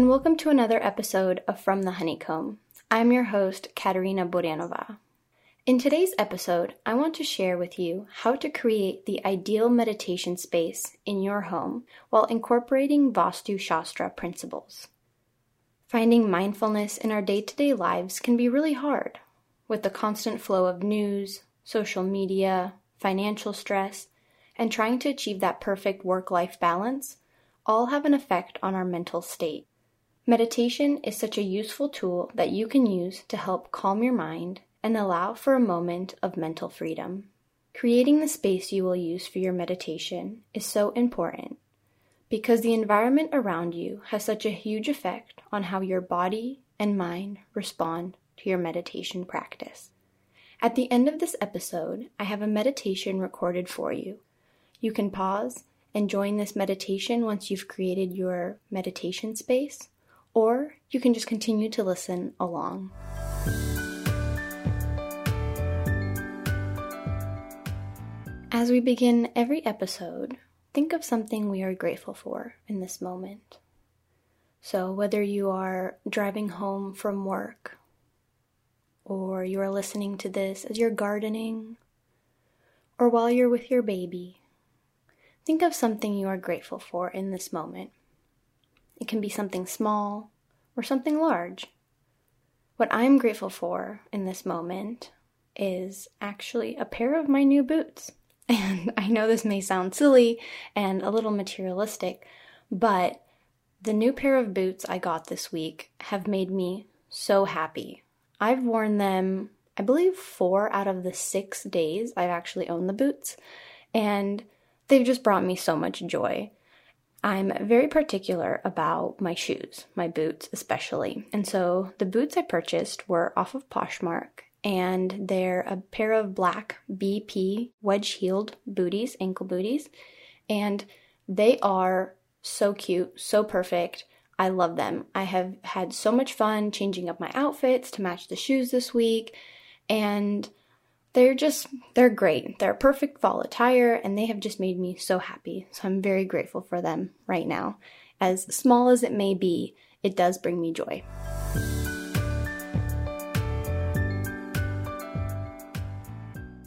and welcome to another episode of From the Honeycomb. I'm your host, Katerina Burianova. In today's episode, I want to share with you how to create the ideal meditation space in your home while incorporating Vastu Shastra principles. Finding mindfulness in our day to day lives can be really hard, with the constant flow of news, social media, financial stress, and trying to achieve that perfect work life balance all have an effect on our mental state. Meditation is such a useful tool that you can use to help calm your mind and allow for a moment of mental freedom. Creating the space you will use for your meditation is so important because the environment around you has such a huge effect on how your body and mind respond to your meditation practice. At the end of this episode, I have a meditation recorded for you. You can pause and join this meditation once you've created your meditation space, or you can just continue to listen along. As we begin every episode, think of something we are grateful for in this moment. So, whether you are driving home from work, or you are listening to this as you're gardening, or while you're with your baby, Think of something you are grateful for in this moment. It can be something small or something large. What I'm grateful for in this moment is actually a pair of my new boots. And I know this may sound silly and a little materialistic, but the new pair of boots I got this week have made me so happy. I've worn them, I believe, four out of the six days I've actually owned the boots. And they've just brought me so much joy. I'm very particular about my shoes, my boots especially. And so the boots I purchased were off of Poshmark and they're a pair of black BP wedge heeled booties, ankle booties. And they are so cute, so perfect. I love them. I have had so much fun changing up my outfits to match the shoes this week. And they're just they're great. They're perfect fall attire and they have just made me so happy. So i'm very grateful for them right now. As small as it may be it does bring me joy.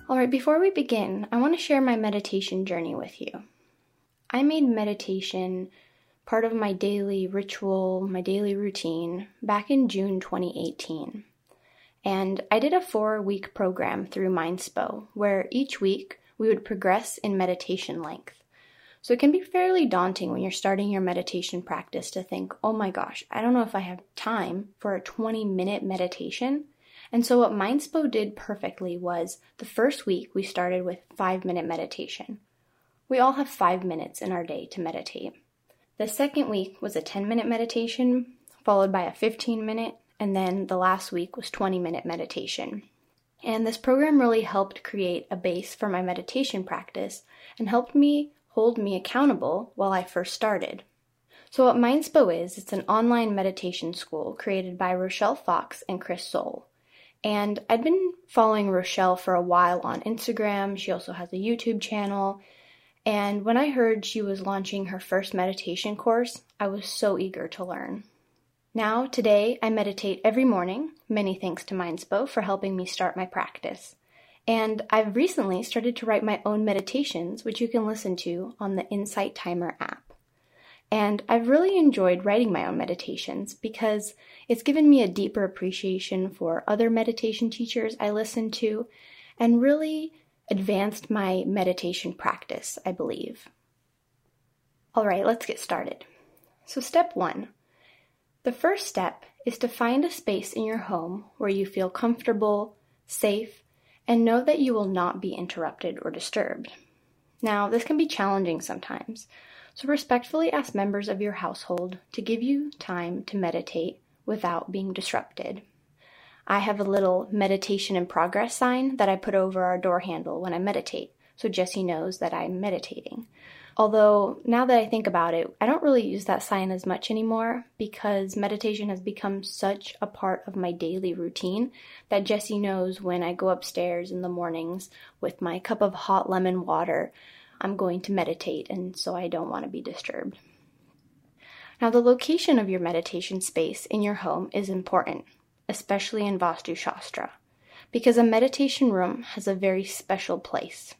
All right before we begin i want to share my meditation journey with you. I made meditation part of my daily ritual my daily routine back in june 2018 and I did a four week program through Mindspo where each week we would progress in meditation length. So it can be fairly daunting when you're starting your meditation practice to think, oh my gosh, I don't know if I have time for a 20 minute meditation. And so what Mindspo did perfectly was the first week we started with five minute meditation. We all have five minutes in our day to meditate. The second week was a 10 minute meditation, followed by a 15 minute, and then the last week was 20 minute meditation. And this program really helped create a base for my meditation practice and helped me hold me accountable while I first started. So, what Mindspo is, it's an online meditation school created by Rochelle Fox and Chris Soul. And I'd been following Rochelle for a while on Instagram. She also has a YouTube channel. And when I heard she was launching her first meditation course, I was so eager to learn. Now, today, I meditate every morning, many thanks to Mindspo for helping me start my practice. And I've recently started to write my own meditations, which you can listen to on the Insight Timer app. And I've really enjoyed writing my own meditations because it's given me a deeper appreciation for other meditation teachers I listen to and really advanced my meditation practice, I believe. All right, let's get started. So, step one the first step is to find a space in your home where you feel comfortable, safe, and know that you will not be interrupted or disturbed. Now, this can be challenging sometimes, so respectfully ask members of your household to give you time to meditate without being disrupted. I have a little meditation in progress sign that I put over our door handle when I meditate, so Jesse knows that I'm meditating. Although, now that I think about it, I don't really use that sign as much anymore because meditation has become such a part of my daily routine that Jesse knows when I go upstairs in the mornings with my cup of hot lemon water, I'm going to meditate, and so I don't want to be disturbed. Now, the location of your meditation space in your home is important, especially in Vastu Shastra, because a meditation room has a very special place.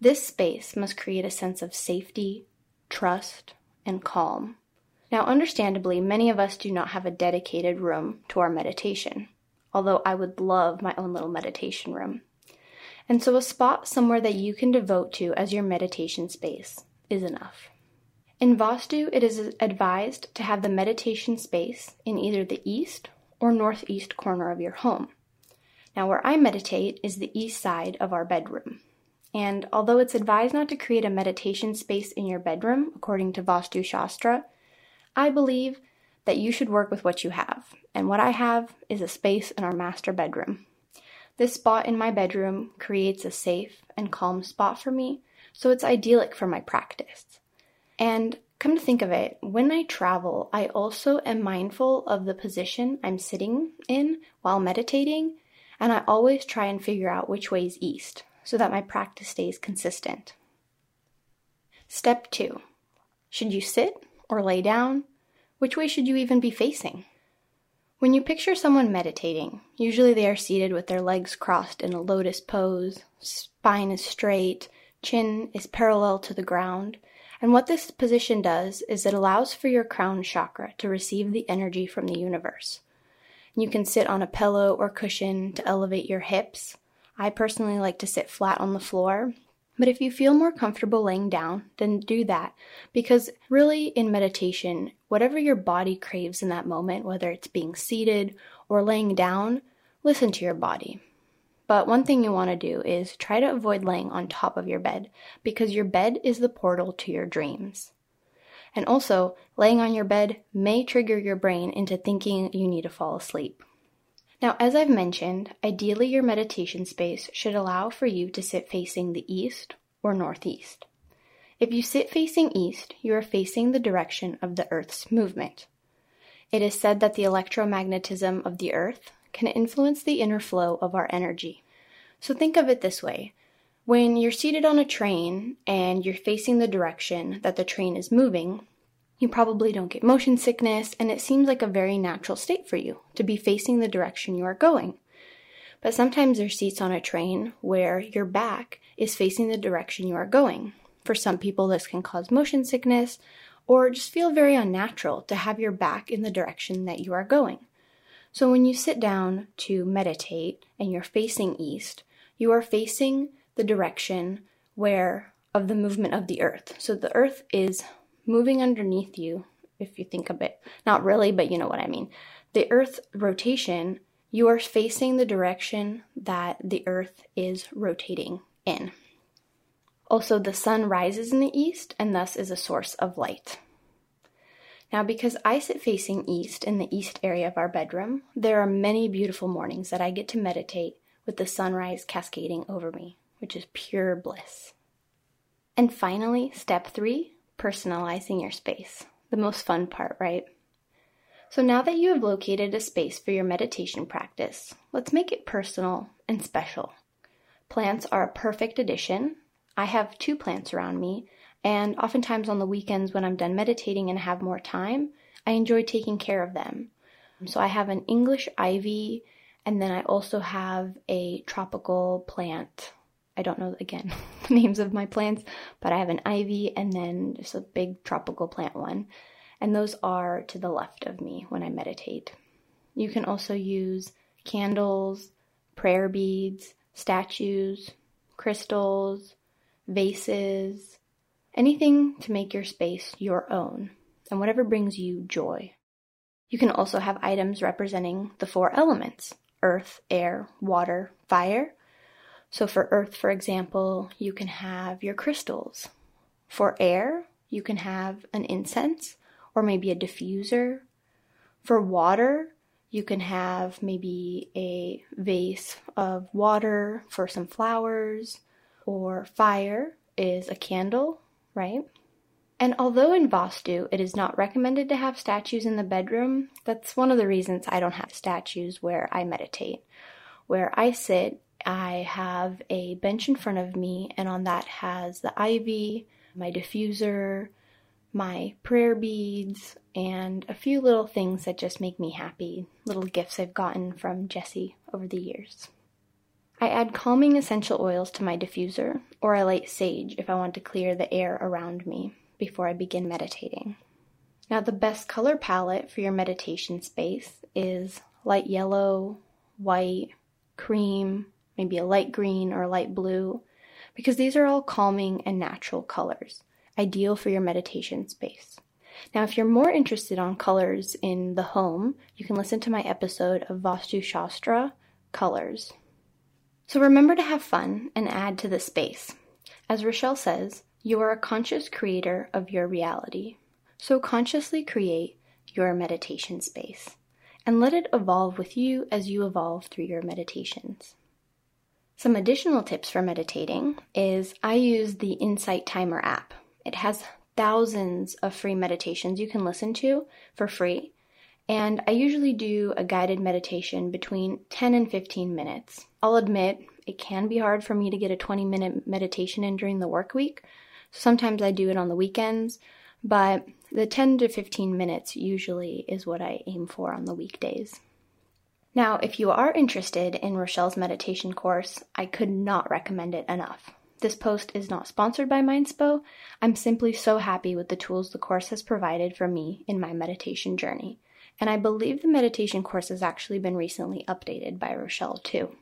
This space must create a sense of safety, trust, and calm. Now, understandably, many of us do not have a dedicated room to our meditation, although I would love my own little meditation room. And so, a spot somewhere that you can devote to as your meditation space is enough. In Vastu, it is advised to have the meditation space in either the east or northeast corner of your home. Now, where I meditate is the east side of our bedroom. And although it's advised not to create a meditation space in your bedroom, according to Vastu Shastra, I believe that you should work with what you have. And what I have is a space in our master bedroom. This spot in my bedroom creates a safe and calm spot for me, so it's idyllic for my practice. And come to think of it, when I travel, I also am mindful of the position I'm sitting in while meditating, and I always try and figure out which way is east so that my practice stays consistent. Step 2 Should you sit or lay down? Which way should you even be facing? When you picture someone meditating, usually they are seated with their legs crossed in a lotus pose, spine is straight, chin is parallel to the ground, and what this position does is it allows for your crown chakra to receive the energy from the universe. You can sit on a pillow or cushion to elevate your hips. I personally like to sit flat on the floor. But if you feel more comfortable laying down, then do that. Because really, in meditation, whatever your body craves in that moment, whether it's being seated or laying down, listen to your body. But one thing you want to do is try to avoid laying on top of your bed because your bed is the portal to your dreams. And also, laying on your bed may trigger your brain into thinking you need to fall asleep. Now, as I've mentioned, ideally your meditation space should allow for you to sit facing the east or northeast. If you sit facing east, you are facing the direction of the Earth's movement. It is said that the electromagnetism of the Earth can influence the inner flow of our energy. So think of it this way when you're seated on a train and you're facing the direction that the train is moving, you probably don't get motion sickness, and it seems like a very natural state for you to be facing the direction you are going. But sometimes there's seats on a train where your back is facing the direction you are going. For some people, this can cause motion sickness or just feel very unnatural to have your back in the direction that you are going. So when you sit down to meditate and you're facing east, you are facing the direction where of the movement of the earth. So the earth is moving underneath you, if you think of it. Not really, but you know what I mean. The earth rotation, you are facing the direction that the earth is rotating in. Also, the sun rises in the east and thus is a source of light. Now, because I sit facing east in the east area of our bedroom, there are many beautiful mornings that I get to meditate with the sunrise cascading over me, which is pure bliss. And finally, step three personalizing your space. The most fun part, right? So now that you have located a space for your meditation practice, let's make it personal and special. Plants are a perfect addition. I have two plants around me, and oftentimes on the weekends when I'm done meditating and have more time, I enjoy taking care of them. So I have an English ivy, and then I also have a tropical plant. I don't know again the names of my plants, but I have an ivy and then just a big tropical plant one. And those are to the left of me when I meditate. You can also use candles, prayer beads, statues, crystals, vases, Anything to make your space your own, and whatever brings you joy. You can also have items representing the four elements earth, air, water, fire. So for earth, for example, you can have your crystals. For air, you can have an incense or maybe a diffuser. For water, you can have maybe a vase of water for some flowers, or fire is a candle right? And although in Vastu it is not recommended to have statues in the bedroom, that's one of the reasons I don't have statues where I meditate. Where I sit, I have a bench in front of me, and on that has the ivy, my diffuser, my prayer beads, and a few little things that just make me happy, little gifts I've gotten from Jesse over the years. I add calming essential oils to my diffuser, or I light sage if I want to clear the air around me before I begin meditating. Now, the best color palette for your meditation space is light yellow, white, cream, maybe a light green or a light blue, because these are all calming and natural colors, ideal for your meditation space. Now, if you're more interested on colors in the home, you can listen to my episode of Vastu Shastra Colors. So remember to have fun and add to the space. As Rochelle says, you are a conscious creator of your reality. So consciously create your meditation space and let it evolve with you as you evolve through your meditations. Some additional tips for meditating is I use the Insight Timer app. It has thousands of free meditations you can listen to for free, and I usually do a guided meditation between 10 and 15 minutes. I'll admit it can be hard for me to get a 20 minute meditation in during the work week. Sometimes I do it on the weekends, but the 10 to 15 minutes usually is what I aim for on the weekdays. Now, if you are interested in Rochelle's meditation course, I could not recommend it enough. This post is not sponsored by Mindspo. I'm simply so happy with the tools the course has provided for me in my meditation journey. And I believe the meditation course has actually been recently updated by Rochelle too.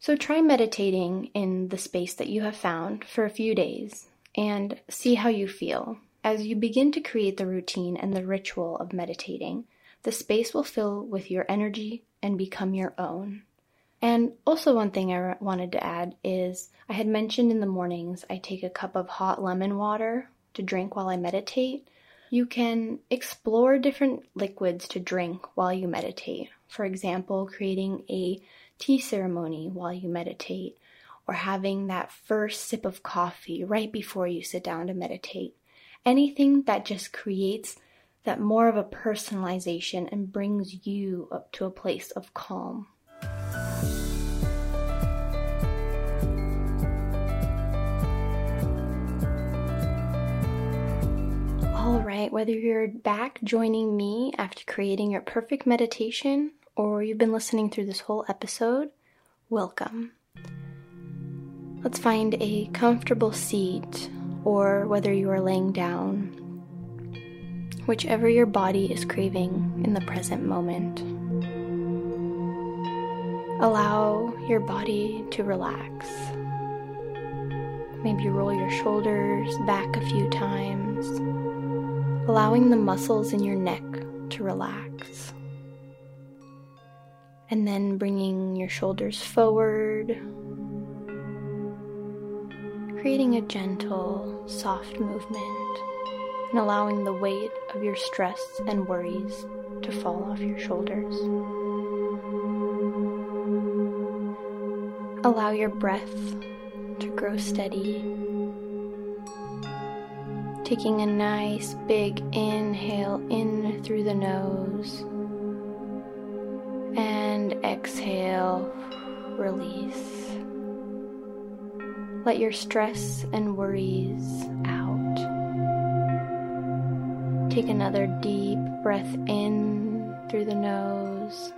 So try meditating in the space that you have found for a few days and see how you feel. As you begin to create the routine and the ritual of meditating, the space will fill with your energy and become your own. And also, one thing I wanted to add is I had mentioned in the mornings I take a cup of hot lemon water to drink while I meditate. You can explore different liquids to drink while you meditate. For example, creating a tea ceremony while you meditate, or having that first sip of coffee right before you sit down to meditate. Anything that just creates that more of a personalization and brings you up to a place of calm. All right, whether you're back joining me after creating your perfect meditation or you've been listening through this whole episode, welcome. Let's find a comfortable seat, or whether you are laying down, whichever your body is craving in the present moment. Allow your body to relax. Maybe roll your shoulders back a few times, allowing the muscles in your neck to relax and then bringing your shoulders forward, creating a gentle, soft movement, and allowing the weight of your stress and worries to fall off your shoulders. Allow your breath to grow steady. Taking a nice big inhale in through the nose and exhale, release. Let your stress and worries Take another deep breath in through the nose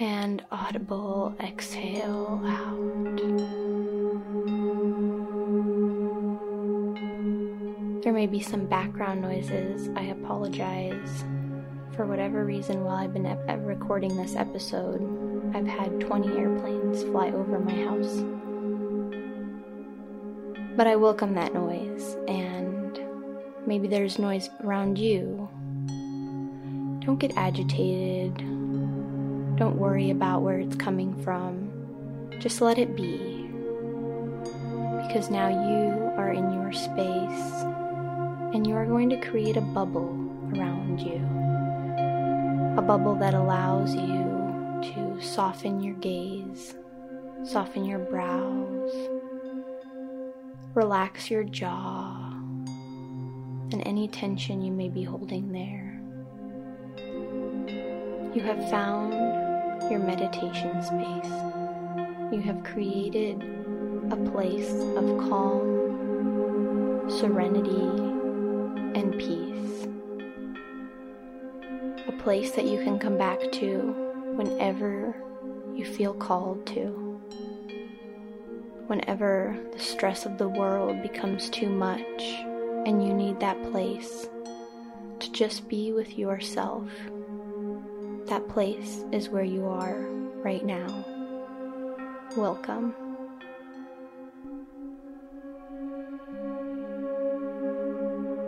and audible exhale out. There may be some background noises. I apologize for whatever reason, while I've been ep- recording this episode, I've had 20 airplanes fly over my house. But I welcome that noise, and maybe there's noise around you. Don't get agitated. Don't worry about where it's coming from. Just let it be. Because now you are in your space, and you are going to create a bubble around you a bubble that allows you to soften your gaze, soften your brows, relax your jaw, and any tension you may be holding there. You have found your meditation space. You have created a place of calm serenity, and peace. A place that you can come back to whenever you feel called to. Whenever the stress of the world becomes too much and you need that place to just be with yourself, that place is where you are right now. Welcome.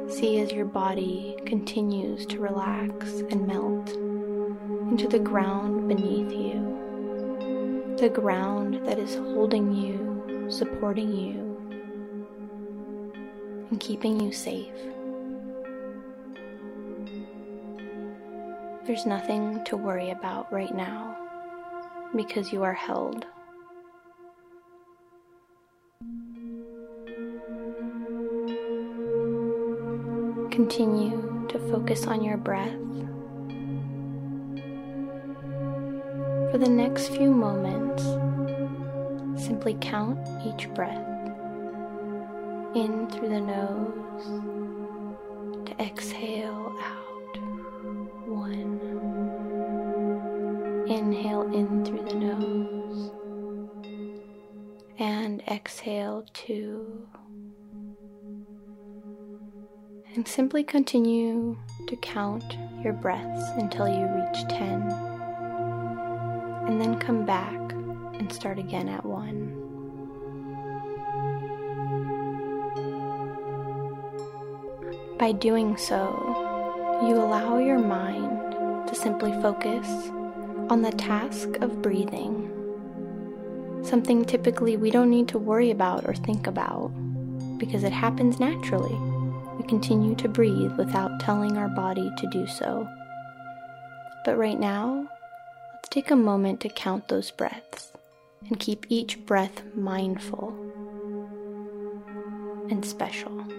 See as your body continues to relax and melt into the ground beneath you, the ground that is holding you, supporting you, and keeping you safe. There's nothing to worry about right now because you are held. Continue to focus on your breath. For the next few moments, simply count each breath in through the nose to exhale out. One. Inhale in through the nose and exhale two and simply continue to count your breaths until you reach 10 and then come back and start again at 1. By doing so, you allow your mind to simply focus on the task of breathing, something typically we don't need to worry about or think about because it happens naturally We continue to breathe without telling our body to do so. But right now, let's take a moment to count those breaths and keep each breath mindful and special.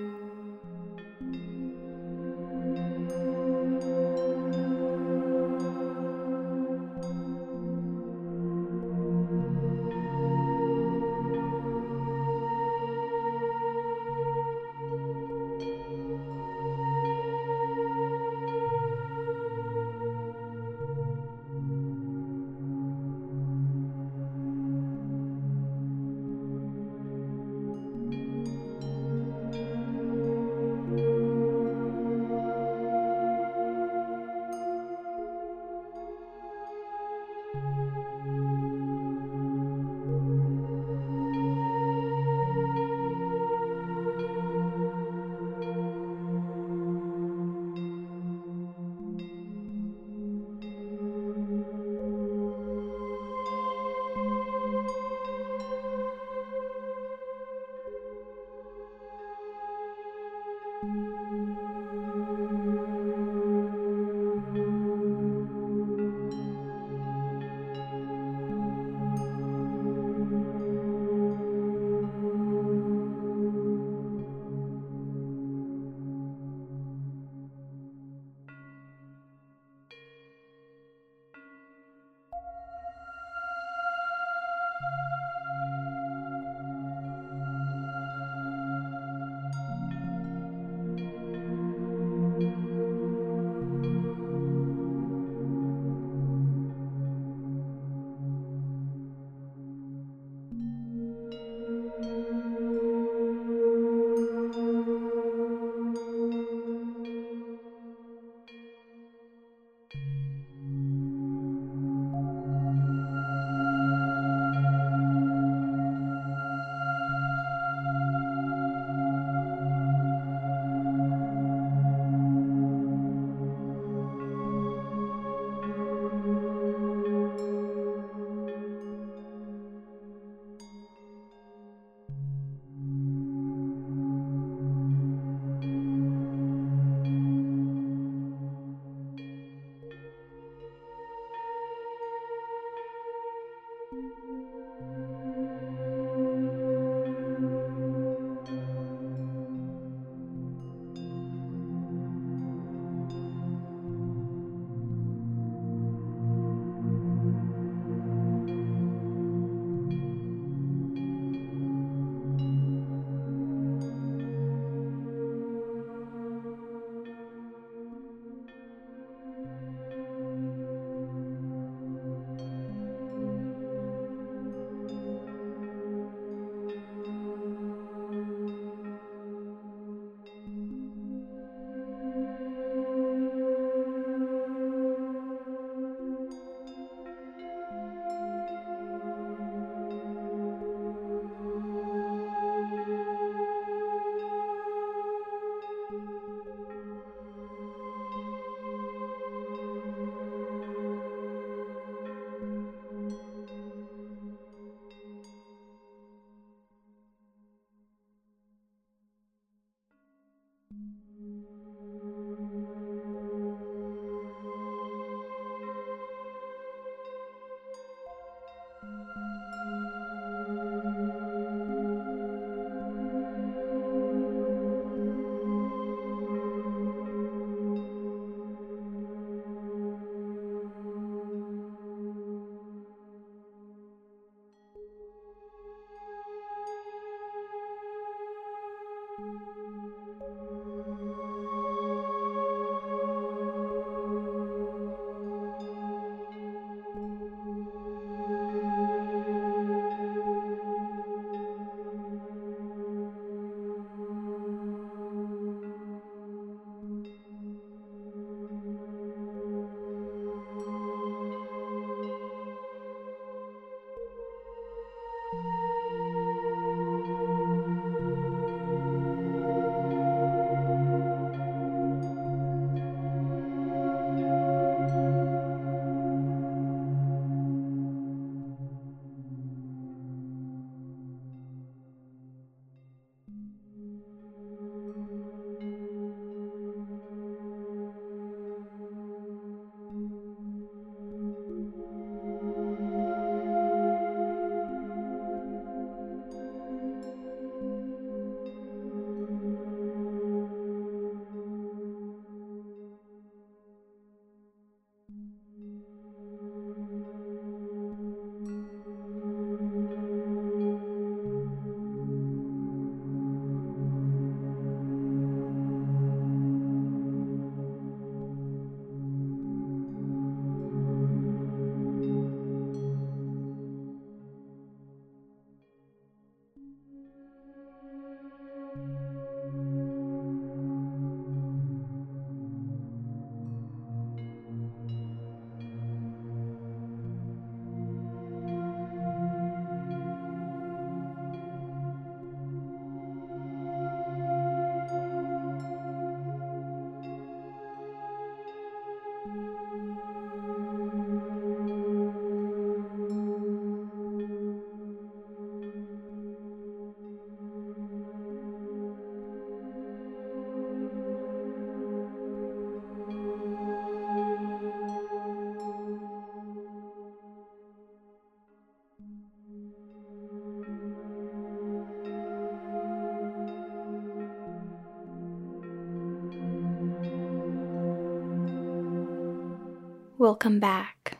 Welcome back.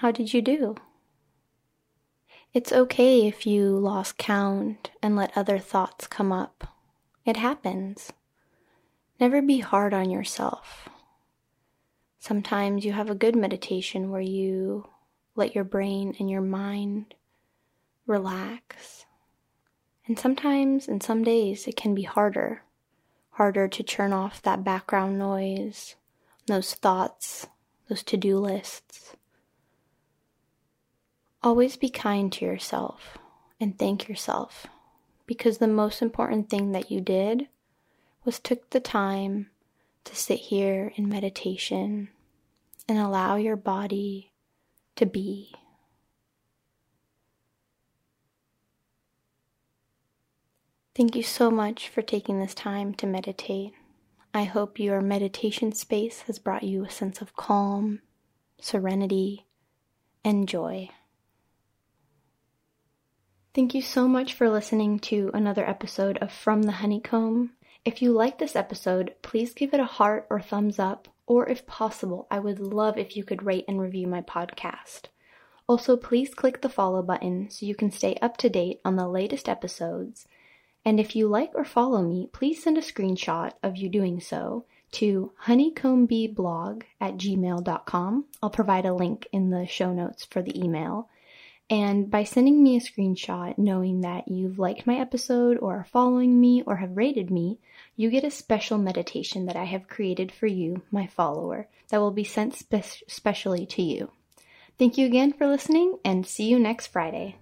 How did you do? It's okay if you lost count and let other thoughts come up. It happens. Never be hard on yourself. Sometimes you have a good meditation where you let your brain and your mind relax. And sometimes, and some days, it can be harder. Harder to turn off that background noise those thoughts, those to do lists. Always be kind to yourself and thank yourself because the most important thing that you did was took the time to sit here in meditation and allow your body to be. Thank you so much for taking this time to meditate. I hope your meditation space has brought you a sense of calm, serenity, and joy. Thank you so much for listening to another episode of From the Honeycomb. If you like this episode, please give it a heart or thumbs up, or if possible, I would love if you could rate and review my podcast. Also, please click the follow button so you can stay up to date on the latest episodes and if you like or follow me, please send a screenshot of you doing so to honeycombbeeblog at gmail.com. I'll provide a link in the show notes for the email. And by sending me a screenshot knowing that you've liked my episode or are following me or have rated me, you get a special meditation that I have created for you, my follower, that will be sent spe- specially to you. Thank you again for listening and see you next Friday.